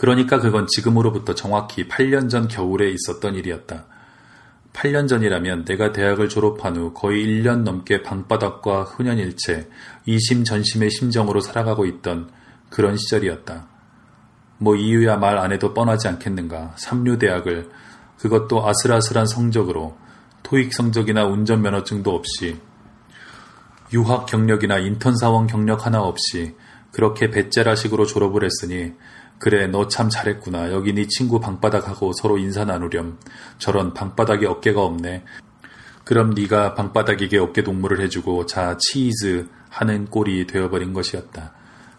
그러니까 그건 지금으로부터 정확히 8년 전 겨울에 있었던 일이었다. 8년 전이라면 내가 대학을 졸업한 후 거의 1년 넘게 방바닥과 흔연일체 이심전심의 심정으로 살아가고 있던 그런 시절이었다. 뭐 이유야 말 안 해도 뻔하지 않겠는가. 삼류대학을 그것도 아슬아슬한 성적으로 토익 성적이나 운전면허증도 없이 유학 경력이나 인턴 사원 경력 하나 없이 그렇게 배째라식으로 졸업을 했으니 그래 너 참 잘했구나. 여기 네 친구 방바닥하고 서로 인사 나누렴. 저런 방바닥에 어깨가 없네. 그럼 네가 방바닥에게 어깨 동무를 해주고 자 치즈 하는 꼴이 되어버린 것이었다.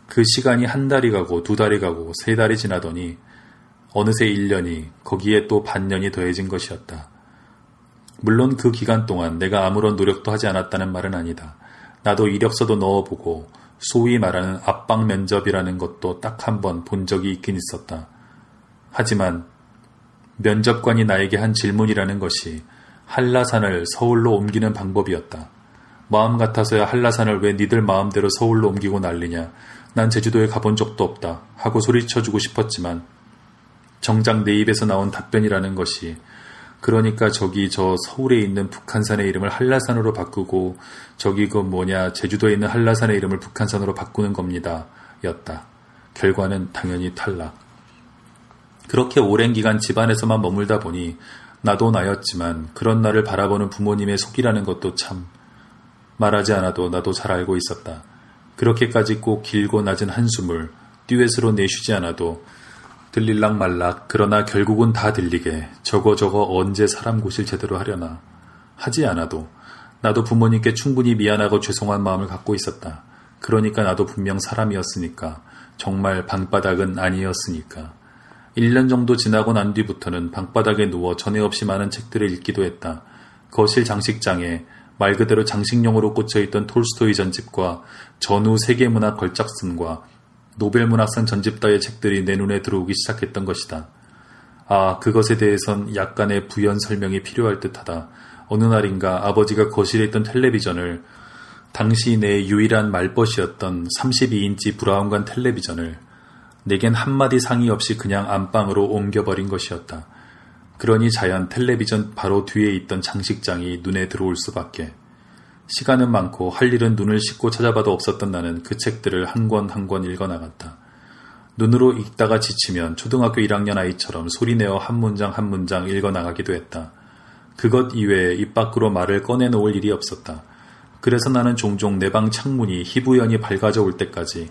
그 시간이 한 달이 가고 두 달이 가고 세 달이 지나더니 어느새 1년이 거기에 또 반년이 더해진 것이었다. 물론 그 기간 동안 내가 아무런 노력도 하지 않았다는 말은 아니다. 나도 이력서도 넣어보고 소위 말하는 압박 면접이라는 것도 딱 한 번 본 적이 있긴 있었다. 하지만 면접관이 나에게 한 질문이라는 것이 한라산을 서울로 옮기는 방법이었다. 마음 같아서야 한라산을 왜 니들 마음대로 서울로 옮기고 난리냐. 난 제주도에 가본 적도 없다. 하고 소리쳐주고 싶었지만 정작 내 입에서 나온 답변이라는 것이 그러니까 저기 저 서울에 있는 북한산의 이름을 한라산으로 바꾸고 저기 그 뭐냐 제주도에 있는 한라산의 이름을 북한산으로 바꾸는 겁니다. 였다. 결과는 당연히 탈락. 그렇게 오랜 기간 집안에서만 머물다 보니 나도 나였지만 그런 나를 바라보는 부모님의 속이라는 것도 참 말하지 않아도 나도 잘 알고 있었다. 그렇게까지 꼭 길고 낮은 한숨을 듀엣으로 내쉬지 않아도 들릴락 말락 그러나 결국은 다 들리게 저거 저거 언제 사람 고실 제대로 하려나 하지 않아도 나도 부모님께 충분히 미안하고 죄송한 마음을 갖고 있었다. 그러니까 나도 분명 사람이었으니까 정말 방바닥은 아니었으니까 1년 정도 지나고 난 뒤부터는 방바닥에 누워 전에 없이 많은 책들을 읽기도 했다. 거실 장식장에 말 그대로 장식용으로 꽂혀있던 톨스토이 전집과 전후 세계문학 걸작품과 노벨 문학상 전집 따의 책들이 내 눈에 들어오기 시작했던 것이다. 아, 그것에 대해선 약간의 부연 설명이 필요할 듯하다. 어느 날인가 아버지가 거실에 있던 텔레비전을 당시 내 유일한 말벗이었던 32인치 브라운관 텔레비전을 내겐 한마디 상의 없이 그냥 안방으로 옮겨버린 것이었다. 그러니 자연 텔레비전 바로 뒤에 있던 장식장이 눈에 들어올 수밖에. 시간은 많고 할 일은 눈을 씻고 찾아봐도 없었던 나는 그 책들을 한 권 한 권 읽어 나갔다. 눈으로 읽다가 지치면 초등학교 1학년 아이처럼 소리내어 한 문장 한 문장 읽어 나가기도 했다. 그것 이외에 입 밖으로 말을 꺼내놓을 일이 없었다. 그래서 나는 종종 내 방 창문이 희부연이 밝아져 올 때까지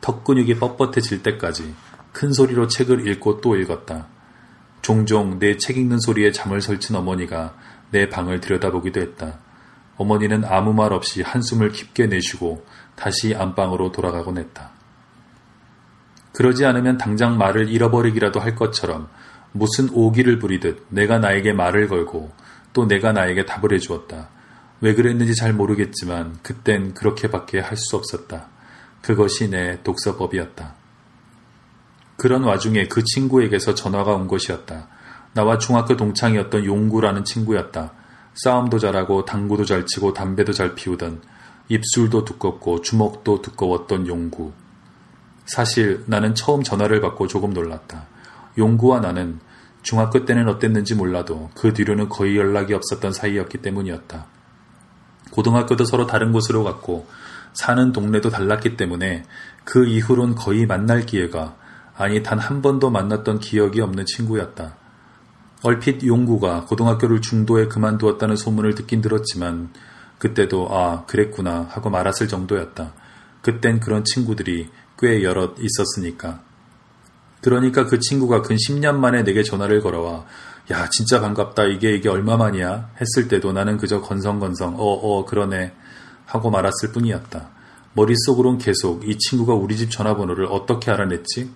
턱 근육이 뻣뻣해질 때까지 큰 소리로 책을 읽고 또 읽었다. 종종 내 책 읽는 소리에 잠을 설친 어머니가 내 방을 들여다보기도 했다. 어머니는 아무 말 없이 한숨을 깊게 내쉬고 다시 안방으로 돌아가곤 했다. 그러지 않으면 당장 말을 잃어버리기라도 할 것처럼 무슨 오기를 부리듯 내가 나에게 말을 걸고 또 내가 나에게 답을 해주었다. 왜 그랬는지 잘 모르겠지만 그땐 그렇게밖에 할 수 없었다. 그것이 내 독서법이었다. 그런 와중에 그 친구에게서 전화가 온 것이었다. 나와 중학교 동창이었던 용구라는 친구였다. 싸움도 잘하고 당구도 잘 치고 담배도 잘 피우던 입술도 두껍고 주먹도 두꺼웠던 용구. 사실 나는 처음 전화를 받고 조금 놀랐다. 용구와 나는 중학교 때는 어땠는지 몰라도 그 뒤로는 거의 연락이 없었던 사이였기 때문이었다. 고등학교도 서로 다른 곳으로 갔고 사는 동네도 달랐기 때문에 그 이후론 거의 만날 기회가 아니 단 한 번도 만났던 기억이 없는 친구였다. 얼핏 용구가 고등학교를 중도에 그만두었다는 소문을 듣긴 들었지만 그때도 아 그랬구나 하고 말았을 정도였다. 그땐 그런 친구들이 꽤 여럿 있었으니까. 그러니까 그 친구가 근 10년 만에 내게 전화를 걸어와 야 진짜 반갑다 이게 이게 얼마만이야 했을 때도 나는 그저 건성건성 어어 어, 그러네 하고 말았을 뿐이었다. 머릿속으론 계속 이 친구가 우리 집 전화번호를 어떻게 알아냈지?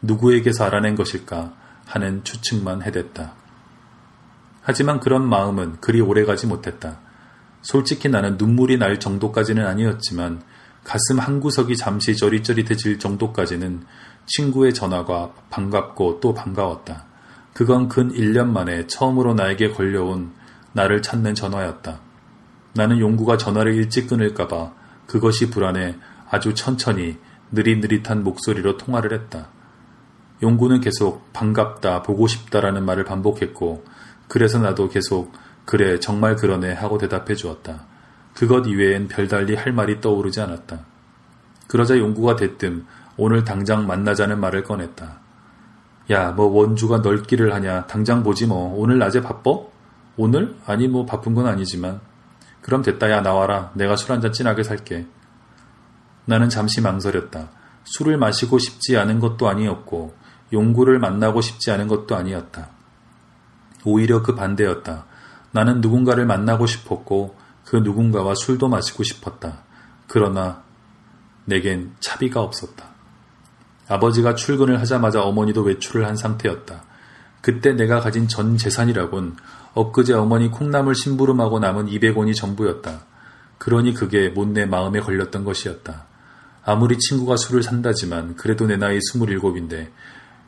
누구에게서 알아낸 것일까? 하는 추측만 해댔다. 하지만 그런 마음은 그리 오래가지 못했다. 솔직히 나는 눈물이 날 정도까지는 아니었지만 가슴 한 구석이 잠시 저릿저릿해질 정도까지는 친구의 전화가 반갑고 또 반가웠다. 그건 근 1년 만에 처음으로 나에게 걸려온 나를 찾는 전화였다. 나는 용구가 전화를 일찍 끊을까봐 그것이 불안해 아주 천천히 느릿느릿한 목소리로 통화를 했다. 용구는 계속 반갑다, 보고 싶다라는 말을 반복했고, 그래서 나도 계속 그래, 정말 그러네 하고 대답해 주었다. 그것 이외엔 별달리 할 말이 떠오르지 않았다. 그러자 용구가 대뜸 오늘 당장 만나자는 말을 꺼냈다. 야, 뭐 원주가 넓기를 하냐. 당장 보지 뭐. 오늘 낮에 바빠? 오늘? 아니 뭐 바쁜 건 아니지만. 그럼 됐다. 야, 나와라. 내가 술 한잔 진하게 살게. 나는 잠시 망설였다. 술을 마시고 싶지 않은 것도 아니었고, 용구를 만나고 싶지 않은 것도 아니었다. 오히려 그 반대였다. 나는 누군가를 만나고 싶었고, 그 누군가와 술도 마시고 싶었다. 그러나 내겐 차비가 없었다. 아버지가 출근을 하자마자 어머니도 외출을 한 상태였다. 그때 내가 가진 전 재산이라곤 엊그제 어머니 콩나물 심부름하고 남은 200원이 전부였다. 그러니 그게 못내 마음에 걸렸던 것이었다. 아무리 친구가 술을 산다지만 그래도 내 나이 27인데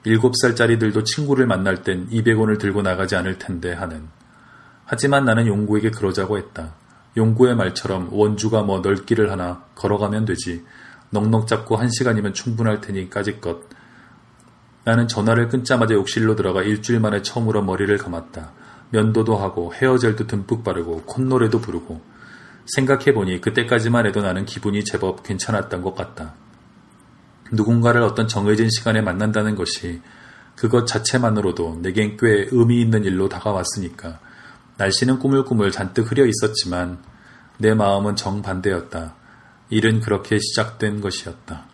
7살짜리들도 친구를 만날 땐 200원을 들고 나가지 않을 텐데 하는. 하지만 나는 용구에게 그러자고 했다. 용구의 말처럼 원주가 뭐 넓기를 하나 걸어가면 되지. 넉넉 잡고 한 시간이면 충분할 테니 까짓것. 나는 전화를 끊자마자 욕실로 들어가 일주일 만에 처음으로 머리를 감았다. 면도도 하고 헤어젤도 듬뿍 바르고 콧노래도 부르고 생각해보니 그때까지만 해도 나는 기분이 제법 괜찮았던 것 같다. 누군가를 어떤 정해진 시간에 만난다는 것이 그것 자체만으로도 내겐 꽤 의미 있는 일로 다가왔으니까 날씨는 꾸물꾸물 잔뜩 흐려 있었지만 내 마음은 정반대였다. 일은 그렇게 시작된 것이었다.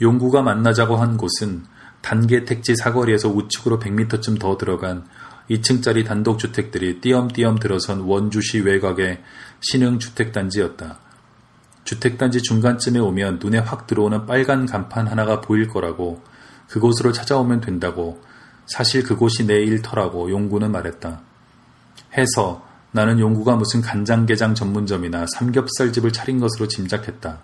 용구가 만나자고 한 곳은 단계 택지 사거리에서 우측으로 100m쯤 더 들어간 2층짜리 단독주택들이 띄엄띄엄 들어선 원주시 외곽의 신흥주택단지였다. 주택단지 중간쯤에 오면 눈에 확 들어오는 빨간 간판 하나가 보일 거라고 그곳으로 찾아오면 된다고 사실 그곳이 내 일터라고 용구는 말했다. 해서 나는 용구가 무슨 간장게장 전문점이나 삼겹살집을 차린 것으로 짐작했다.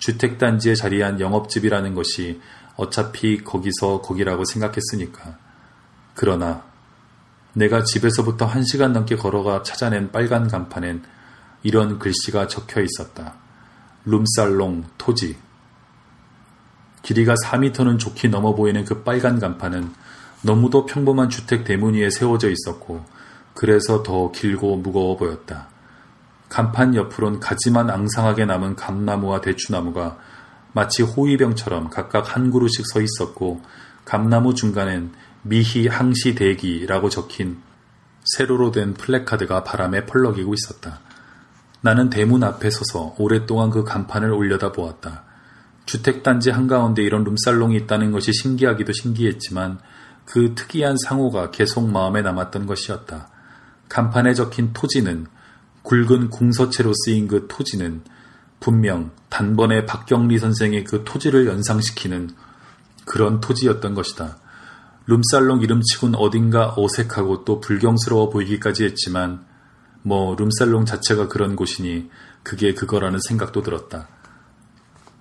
주택단지에 자리한 영업집이라는 것이 어차피 거기서 거기라고 생각했으니까. 그러나 내가 집에서부터 한 시간 넘게 걸어가 찾아낸 빨간 간판엔 이런 글씨가 적혀 있었다. 룸살롱 토지. 길이가 4미터는 좋게 넘어 보이는 그 빨간 간판은 너무도 평범한 주택 대문 위에 세워져 있었고 그래서 더 길고 무거워 보였다. 간판 옆으론 가지만 앙상하게 남은 감나무와 대추나무가 마치 호위병처럼 각각 한 그루씩 서 있었고 감나무 중간엔 미희 항시 대기라고 적힌 세로로 된 플래카드가 바람에 펄럭이고 있었다. 나는 대문 앞에 서서 오랫동안 그 간판을 올려다 보았다. 주택단지 한가운데 이런 룸살롱이 있다는 것이 신기하기도 신기했지만 그 특이한 상호가 계속 마음에 남았던 것이었다. 간판에 적힌 토지는 굵은 궁서체로 쓰인 그 토지는 분명 단번에 박경리 선생의 그 토지를 연상시키는 그런 토지였던 것이다. 룸살롱 이름치곤 어딘가 어색하고 또 불경스러워 보이기까지 했지만 뭐 룸살롱 자체가 그런 곳이니 그게 그거라는 생각도 들었다.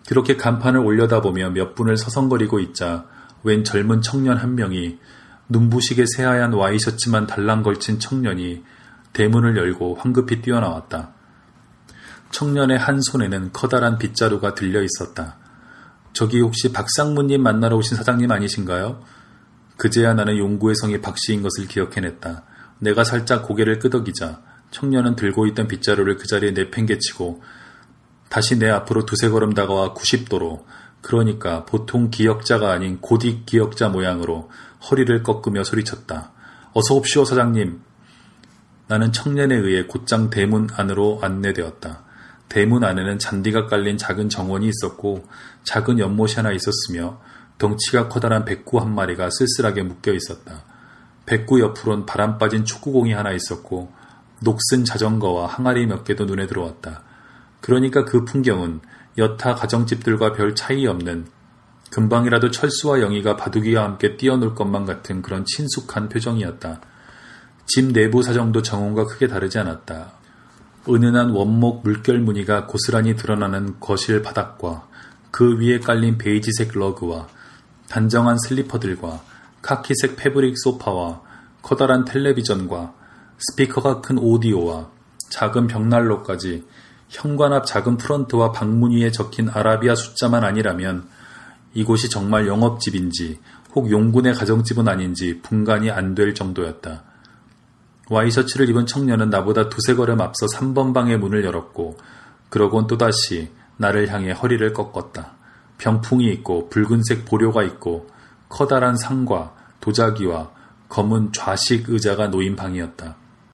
그렇게 간판을 올려다 보며 몇 분을 서성거리고 있자 웬 젊은 청년 한 명이 눈부시게 새하얀 와이셔츠만 달랑 걸친 청년이 대문을 열고 황급히 뛰어나왔다. 청년의 한 손에는 커다란 빗자루가 들려 있었다. 저기 혹시 박상무님 만나러 오신 사장님 아니신가요? 그제야 나는 용구의 성이 박씨인 것을 기억해냈다. 내가 살짝 고개를 끄덕이자 청년은 들고 있던 빗자루를 그 자리에 내팽개치고 다시 내 앞으로 두세 걸음 다가와 90도로 그러니까 보통 기역자가 아닌 고딕 기역자 모양으로 허리를 꺾으며 소리쳤다. 어서 옵시오 사장님. 나는 청년에 의해 곧장 대문 안으로 안내되었다. 대문 안에는 잔디가 깔린 작은 정원이 있었고 작은 연못이 하나 있었으며 덩치가 커다란 백구 한 마리가 쓸쓸하게 묶여 있었다. 백구 옆으론 바람 빠진 축구공이 하나 있었고 녹슨 자전거와 항아리 몇 개도 눈에 들어왔다. 그러니까 그 풍경은 여타 가정집들과 별 차이 없는 금방이라도 철수와 영희가 바둑이와 함께 뛰어놀 것만 같은 그런 친숙한 표정이었다. 집 내부 사정도 정원과 크게 다르지 않았다. 은은한 원목 물결 무늬가 고스란히 드러나는 거실 바닥과 그 위에 깔린 베이지색 러그와 단정한 슬리퍼들과 카키색 패브릭 소파와 커다란 텔레비전과 스피커가 큰 오디오와 작은 벽난로까지 현관 앞 작은 프런트와 방문 위에 적힌 아라비아 숫자만 아니라면 이곳이 정말 영업집인지 혹 용군의 가정집은 아닌지 분간이 안 될 정도였다. 와이셔츠를 입은 청년은 나보다 두세 걸음 앞서 3번 방의 문을 열었고 그러곤 또다시 나를 향해 허리를 꺾었다. 병풍이 있고 붉은색 보료가 있고 커다란 상과 도자기와 검은 좌식 의자가 놓인 방이었다.